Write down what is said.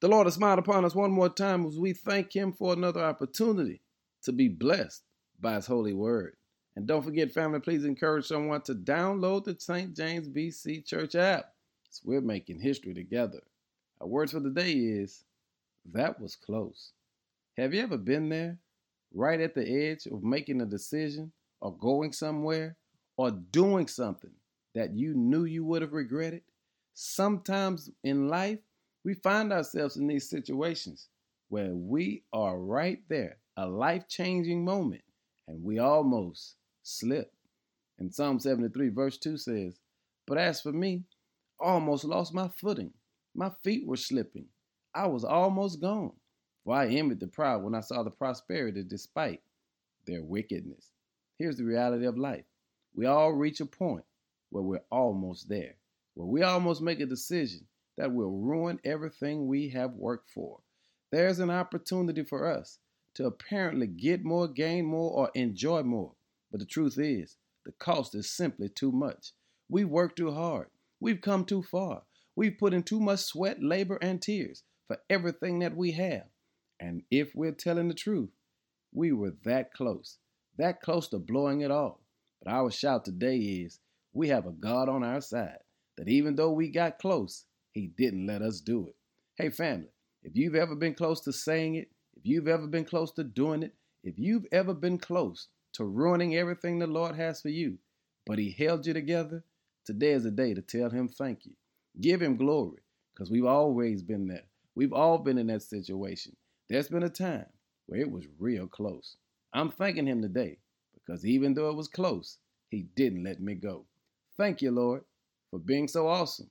The Lord has smiled upon us one more time as we thank Him for another opportunity to be blessed by His holy word. And don't forget, family, please encourage someone to download the St. James BC Church app. So we're making history together. Our words for the day is that was close. Have you ever been there, right at the edge of making a decision or going somewhere or doing something that you knew you would have regretted? Sometimes in life, we find ourselves in these situations where we are right there, a life changing moment, and we almost slip. And Psalm 73, verse 2 says, But as for me, I almost lost my footing. My feet were slipping. I was almost gone. For I envied the proud when I saw the prosperity despite their wickedness. Here's the reality of life we all reach a point where we're almost there, where we almost make a decision that will ruin everything we have worked for. There's an opportunity for us to apparently get more, gain more, or enjoy more. But the truth is, the cost is simply too much. We've worked too hard. We've come too far. We've put in too much sweat, labor, and tears for everything that we have. And if we're telling the truth, we were that close, that close to blowing it all. But our shout today is we have a God on our side that even though we got close, he didn't let us do it. Hey, family, if you've ever been close to saying it, if you've ever been close to doing it, if you've ever been close to ruining everything the Lord has for you, but He held you together, today is a day to tell Him thank you. Give Him glory, because we've always been there. We've all been in that situation. There's been a time where it was real close. I'm thanking Him today because even though it was close, He didn't let me go. Thank you, Lord, for being so awesome.